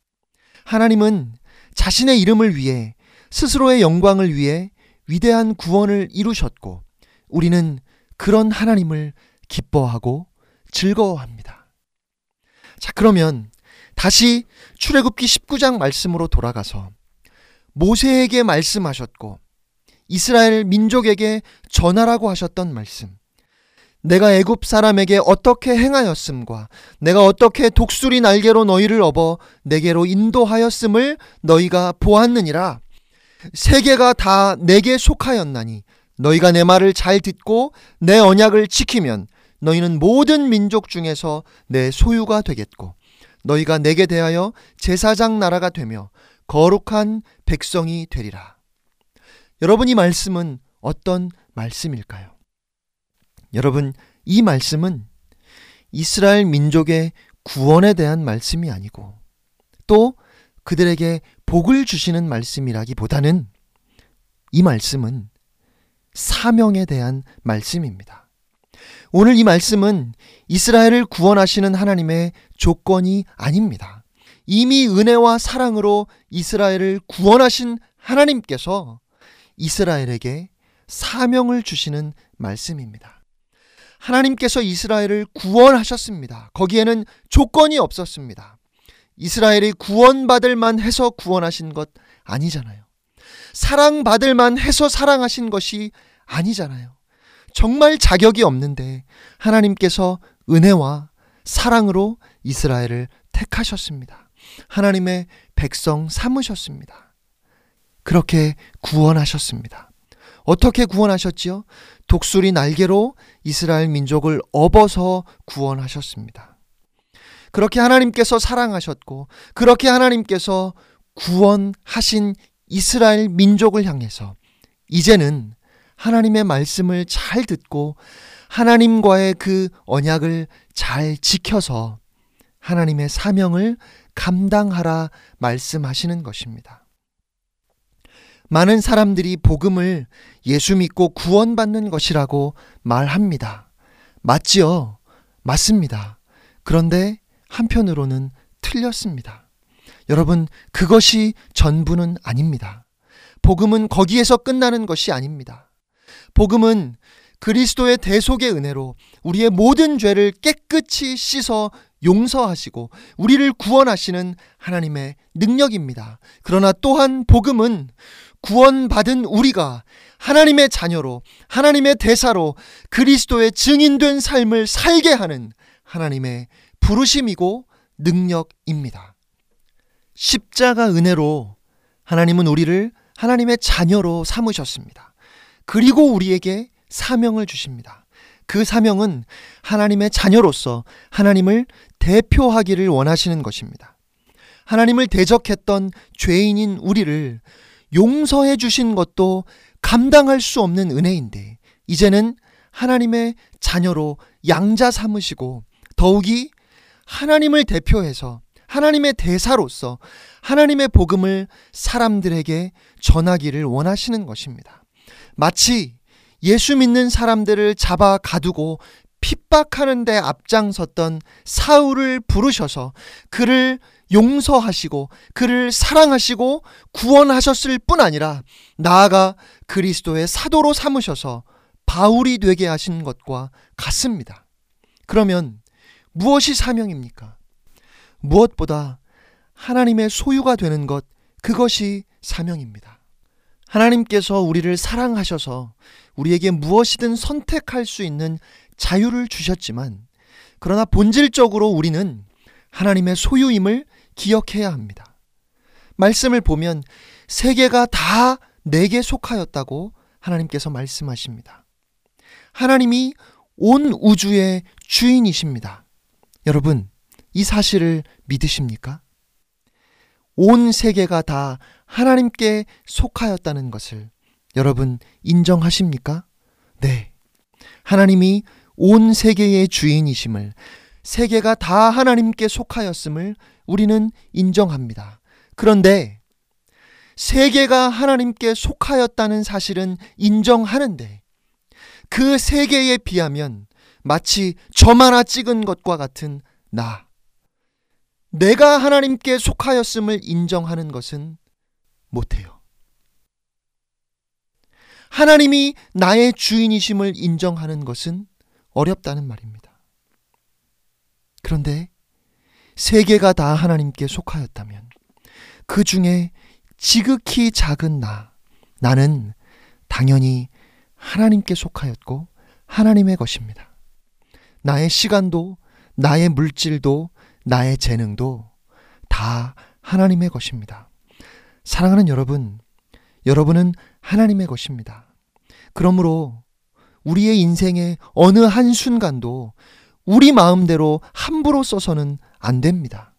하나님은 자신의 이름을 위해 스스로의 영광을 위해 위대한 구원을 이루셨고 우리는 그런 하나님을 기뻐하고 즐거워합니다. 자, 그러면 다시 출애굽기 19장 말씀으로 돌아가서 모세에게 말씀하셨고 이스라엘 민족에게 전하라고 하셨던 말씀. 내가 애굽 사람에게 어떻게 행하였음과 내가 어떻게 독수리 날개로 너희를 업어 내게로 인도하였음을 너희가 보았느니라. 세계가 다 내게 속하였나니 너희가 내 말을 잘 듣고 내 언약을 지키면 너희는 모든 민족 중에서 내 소유가 되겠고 너희가 내게 대하여 제사장 나라가 되며 거룩한 백성이 되리라. 여러분 이 말씀은 어떤 말씀일까요? 여러분 이 말씀은 이스라엘 민족의 구원에 대한 말씀이 아니고 또 그들에게 복을 주시는 말씀이라기보다는 이 말씀은 사명에 대한 말씀입니다. 오늘 이 말씀은 이스라엘을 구원하시는 하나님의 조건이 아닙니다. 이미 은혜와 사랑으로 이스라엘을 구원하신 하나님께서 이스라엘에게 사명을 주시는 말씀입니다. 하나님께서 이스라엘을 구원하셨습니다. 거기에는 조건이 없었습니다. 이스라엘이 구원받을 만 해서 구원하신 것 아니잖아요. 사랑받을 만 해서 사랑하신 것이 아니잖아요. 정말 자격이 없는데 하나님께서 은혜와 사랑으로 이스라엘을 택하셨습니다. 하나님의 백성 삼으셨습니다. 그렇게 구원하셨습니다. 어떻게 구원하셨지요? 독수리 날개로 이스라엘 민족을 업어서 구원하셨습니다. 그렇게 하나님께서 사랑하셨고, 그렇게 하나님께서 구원하신 이스라엘 민족을 향해서 이제는 하나님의 말씀을 잘 듣고 하나님과의 그 언약을 잘 지켜서 하나님의 사명을 감당하라 말씀하시는 것입니다. 많은 사람들이 복음을 예수 믿고 구원받는 것이라고 말합니다. 맞지요? 맞습니다. 그런데 한편으로는 틀렸습니다. 여러분, 그것이 전부는 아닙니다. 복음은 거기에서 끝나는 것이 아닙니다. 복음은 그리스도의 대속의 은혜로 우리의 모든 죄를 깨끗이 씻어 용서하시고 우리를 구원하시는 하나님의 능력입니다. 그러나 또한 복음은 구원받은 우리가 하나님의 자녀로 하나님의 대사로 그리스도의 증인된 삶을 살게 하는 하나님의 부르심이고 능력입니다. 십자가 은혜로 하나님은 우리를 하나님의 자녀로 삼으셨습니다. 그리고 우리에게 사명을 주십니다. 그 사명은 하나님의 자녀로서 하나님을 대표하기를 원하시는 것입니다. 하나님을 대적했던 죄인인 우리를 용서해 주신 것도 감당할 수 없는 은혜인데 이제는 하나님의 자녀로 양자 삼으시고 더욱이 하나님을 대표해서 하나님의 대사로서 하나님의 복음을 사람들에게 전하기를 원하시는 것입니다. 마치 예수 믿는 사람들을 잡아 가두고 핍박하는 데 앞장섰던 사울을 부르셔서 그를 용서하시고 그를 사랑하시고 구원하셨을 뿐 아니라 나아가 그리스도의 사도로 삼으셔서 바울이 되게 하신 것과 같습니다. 그러면 무엇이 사명입니까? 무엇보다 하나님의 소유가 되는 것, 그것이 사명입니다. 하나님께서 우리를 사랑하셔서 우리에게 무엇이든 선택할 수 있는 자유를 주셨지만, 그러나 본질적으로 우리는 하나님의 소유임을 기억해야 합니다. 말씀을 보면 세계가 다 내게 속하였다고 하나님께서 말씀하십니다. 하나님이 온 우주의 주인이십니다. 여러분, 이 사실을 믿으십니까? 온 세계가 다 하나님께 속하였다는 것을 여러분 인정하십니까? 네. 하나님이 온 세계의 주인이심을 세계가 다 하나님께 속하였음을 우리는 인정합니다. 그런데 세계가 하나님께 속하였다는 사실은 인정하는데 그 세계에 비하면 마치 점 하나 찍은 것과 같은 나. 내가 하나님께 속하였음을 인정하는 것은 못해요. 하나님이 나의 주인이심을 인정하는 것은 어렵다는 말입니다. 그런데 세계가 다 하나님께 속하였다면 그 중에 지극히 작은 나, 나는 당연히 하나님께 속하였고 하나님의 것입니다. 나의 시간도, 나의 물질도, 나의 재능도 다 하나님의 것입니다. 사랑하는 여러분, 여러분은 하나님의 것입니다. 그러므로 우리의 인생의 어느 한순간도 우리 마음대로 함부로 써서는 안 됩니다.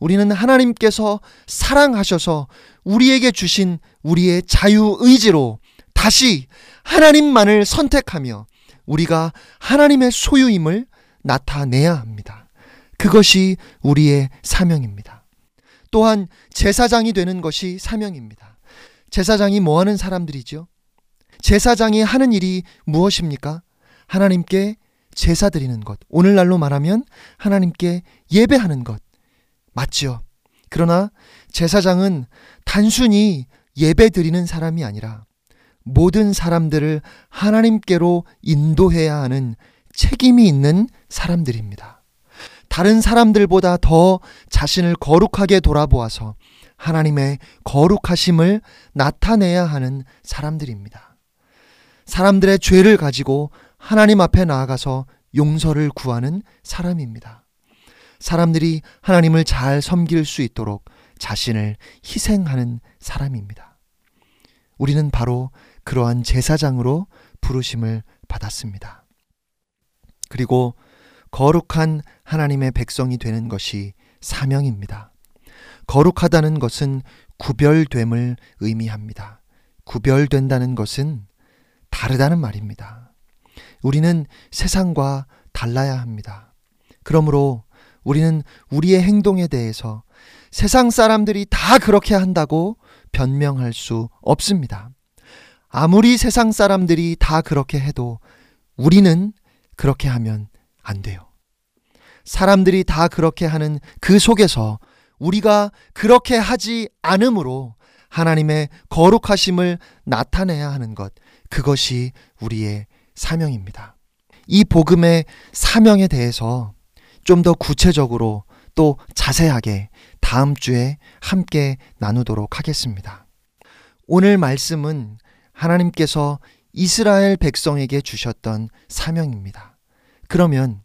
우리는 하나님께서 사랑하셔서 우리에게 주신 우리의 자유 의지로 다시 하나님만을 선택하며 우리가 하나님의 소유임을 나타내야 합니다. 그것이 우리의 사명입니다. 또한 제사장이 되는 것이 사명입니다. 제사장이 뭐 하는 사람들이죠? 제사장이 하는 일이 무엇입니까? 하나님께 제사 드리는 것. 오늘날로 말하면 하나님께 예배하는 것. 맞지요? 그러나 제사장은 단순히 예배 드리는 사람이 아니라 모든 사람들을 하나님께로 인도해야 하는 책임이 있는 사람들입니다. 다른 사람들보다 더 자신을 거룩하게 돌아보아서 하나님의 거룩하심을 나타내야 하는 사람들입니다. 사람들의 죄를 가지고 하나님 앞에 나아가서 용서를 구하는 사람입니다. 사람들이 하나님을 잘 섬길 수 있도록 자신을 희생하는 사람입니다. 우리는 바로 그러한 제사장으로 부르심을 받았습니다. 그리고 거룩한 하나님의 백성이 되는 것이 사명입니다. 거룩하다는 것은 구별됨을 의미합니다. 구별된다는 것은 다르다는 말입니다. 우리는 세상과 달라야 합니다. 그러므로 우리는 우리의 행동에 대해서 세상 사람들이 다 그렇게 한다고 변명할 수 없습니다. 아무리 세상 사람들이 다 그렇게 해도 우리는 그렇게 하면 안 돼요. 사람들이 다 그렇게 하는 그 속에서 우리가 그렇게 하지 않으므로 하나님의 거룩하심을 나타내야 하는 것, 그것이 우리의 사명입니다. 이 복음의 사명에 대해서 좀 더 구체적으로 또 자세하게 다음 주에 함께 나누도록 하겠습니다. 오늘 말씀은 하나님께서 이스라엘 백성에게 주셨던 사명입니다. 그러면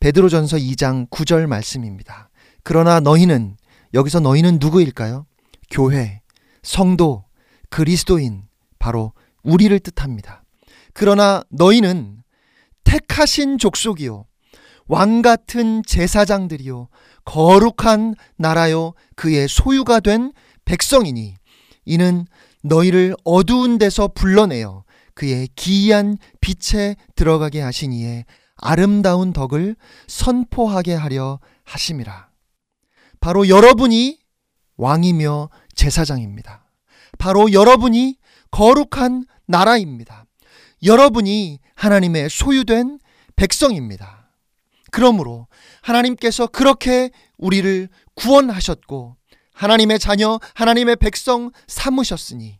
베드로전서 2장 9절 말씀입니다. 그러나 너희는 여기서 너희는 누구일까요? 교회, 성도, 그리스도인 바로 우리를 뜻합니다. 그러나 너희는 택하신 족속이요 왕 같은 제사장들이요 거룩한 나라요 그의 소유가 된 백성이니 이는 너희를 어두운 데서 불러내어 그의 기이한 빛에 들어가게 하시니에 아름다운 덕을 선포하게 하려 하심이라. 바로 여러분이 왕이며 제사장입니다. 바로 여러분이 거룩한 나라입니다. 여러분이 하나님의 소유된 백성입니다. 그러므로 하나님께서 그렇게 우리를 구원하셨고 하나님의 자녀, 하나님의 백성 삼으셨으니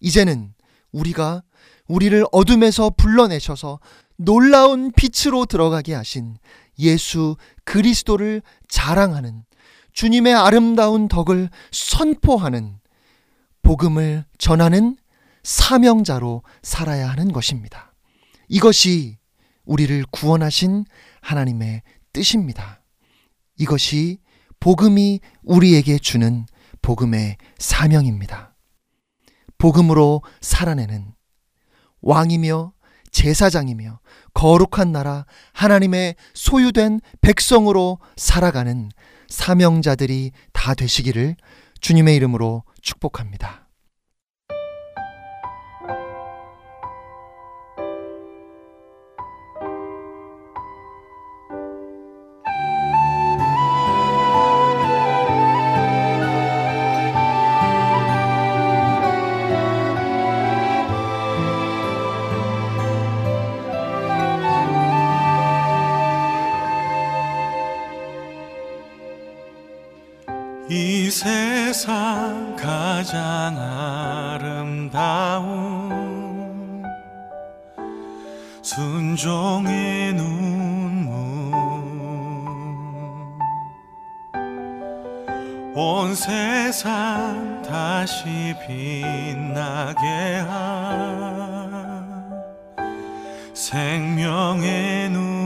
이제는 우리가 우리를 어둠에서 불러내셔서 놀라운 빛으로 들어가게 하신 예수 그리스도를 자랑하는 주님의 아름다운 덕을 선포하는 복음을 전하는 사명자로 살아야 하는 것입니다. 이것이 우리를 구원하신 하나님의 뜻입니다. 이것이 복음이 우리에게 주는 복음의 사명입니다. 복음으로 살아내는 왕이며 제사장이며 거룩한 나라 하나님의 소유된 백성으로 살아가는 사명자들이 다 되시기를 주님의 이름으로 축복합니다. 온 세상 다시 빛나게 한 생명의 눈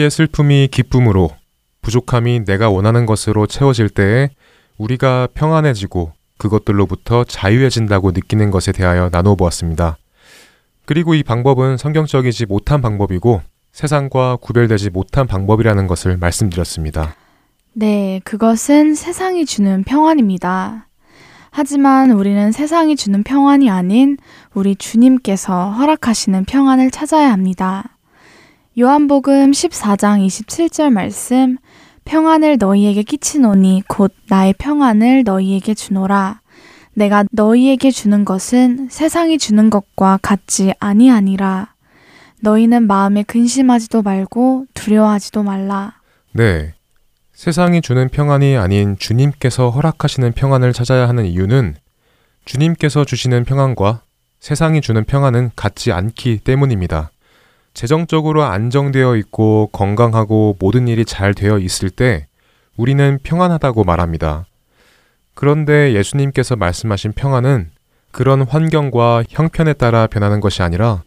우리의 슬픔이 기쁨으로, 부족함이 내가 원하는 것으로 채워질 때에 우리가 평안해지고 그것들로부터 자유해진다고 느끼는 것에 대하여 나누어 보았습니다. 그리고 이 방법은 성경적이지 못한 방법이고 세상과 구별되지 못한 방법이라는 것을 말씀드렸습니다. 네, 그것은 세상이 주는 평안입니다. 하지만 우리는 세상이 주는 평안이 아닌 우리 주님께서 허락하시는 평안을 찾아야 합니다. 요한복음 14장 27절 말씀, 평안을 너희에게 끼치노니 곧 나의 평안을 너희에게 주노라. 내가 너희에게 주는 것은 세상이 주는 것과 같지 아니하니라. 너희는 마음에 근심하지도 말고 두려워하지도 말라. 네. 세상이 주는 평안이 아닌 주님께서 허락하시는 평안을 찾아야 하는 이유는 주님께서 주시는 평안과 세상이 주는 평안은 같지 않기 때문입니다. 재정적으로 안정되어 있고 건강하고 모든 일이 잘 되어 있을 때 우리는 평안하다고 말합니다. 그런데 예수님께서 말씀하신 평안은 그런 환경과 형편에 따라 변하는 것이 아니라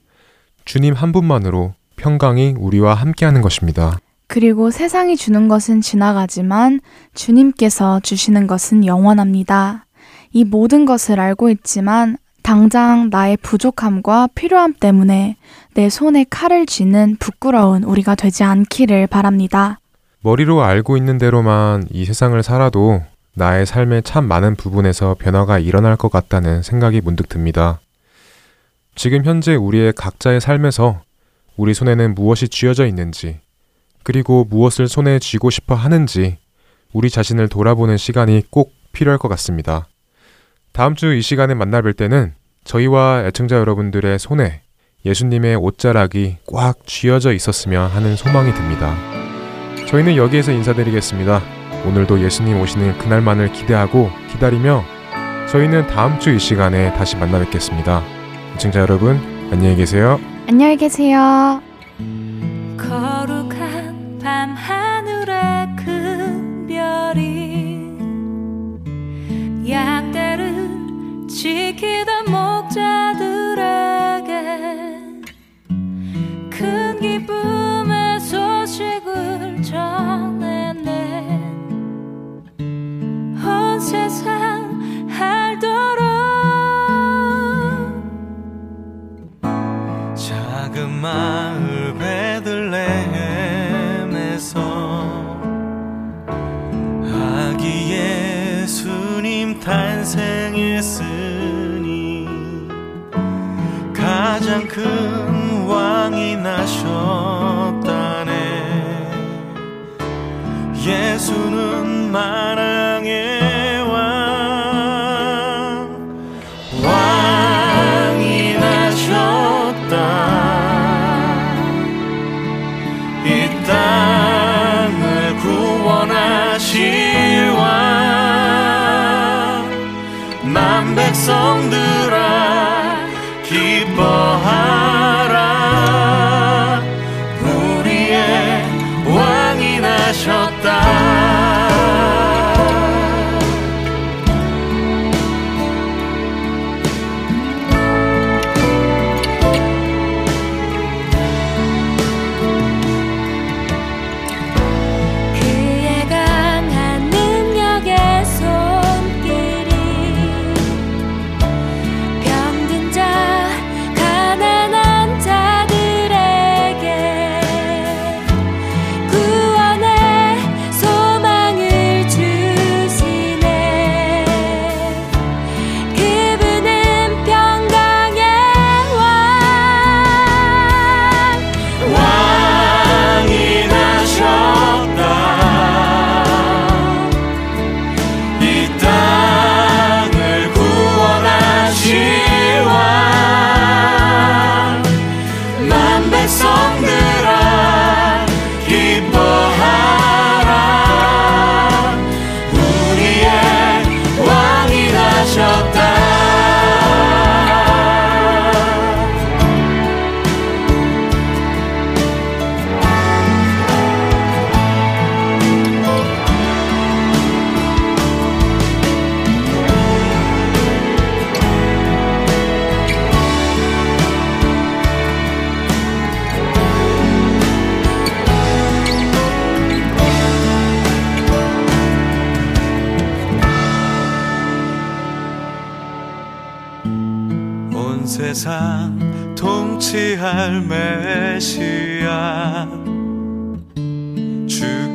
주님 한 분만으로 평강이 우리와 함께하는 것입니다. 그리고 세상이 주는 것은 지나가지만 주님께서 주시는 것은 영원합니다. 이 모든 것을 알고 있지만 당장 나의 부족함과 필요함 때문에 내 손에 칼을 쥐는 부끄러운 우리가 되지 않기를 바랍니다. 머리로 알고 있는 대로만 이 세상을 살아도 나의 삶의 참 많은 부분에서 변화가 일어날 것 같다는 생각이 문득 듭니다. 지금 현재 우리의 각자의 삶에서 우리 손에는 무엇이 쥐어져 있는지, 그리고 무엇을 손에 쥐고 싶어 하는지 우리 자신을 돌아보는 시간이 꼭 필요할 것 같습니다. 다음 주 이 시간에 만나 뵐 때는 저희와 애청자 여러분들의 손에 예수님의 옷자락이 꽉 쥐어져 있었으면 하는 소망이 듭니다. 저희는 여기에서 인사드리겠습니다. 오늘도 예수님 오시는 그날만을 기대하고 기다리며 저희는 다음 주 이 시간에 다시 만나 뵙겠습니다. 애청자 여러분, 안녕히 계세요. 안녕히 계세요. 거룩한 밤 하늘의 큰 별이 양떼를 지키던 목자들에게 큰 기쁨의 소식을 전했네. 온 세상 알도록 작은 마을 베들레헴에서 아기 예수님 탄생 가장 큰 왕이 나셨다네. 예수는 왕. 왕이 나셨다. 이 땅을 구원하실 왕 만 백성들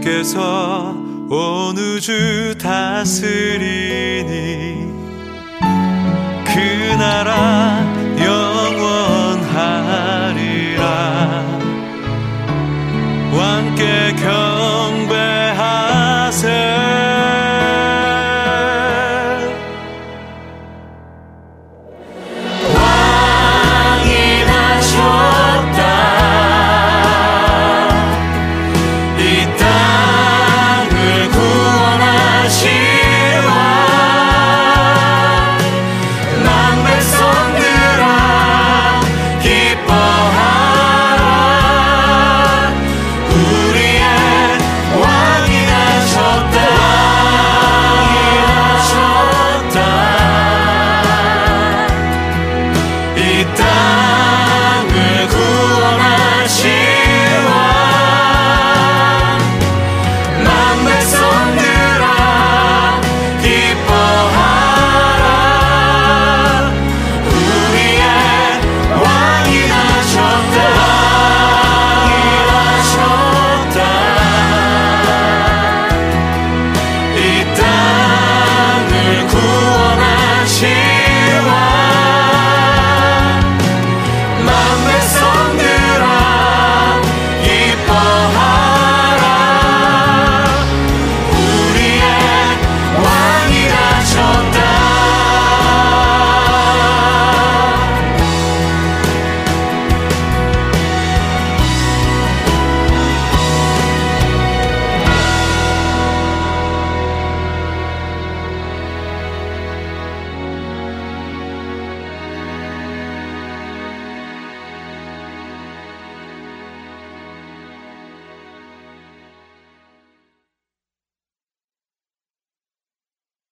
주께서 온 우주 다스리니 그 나라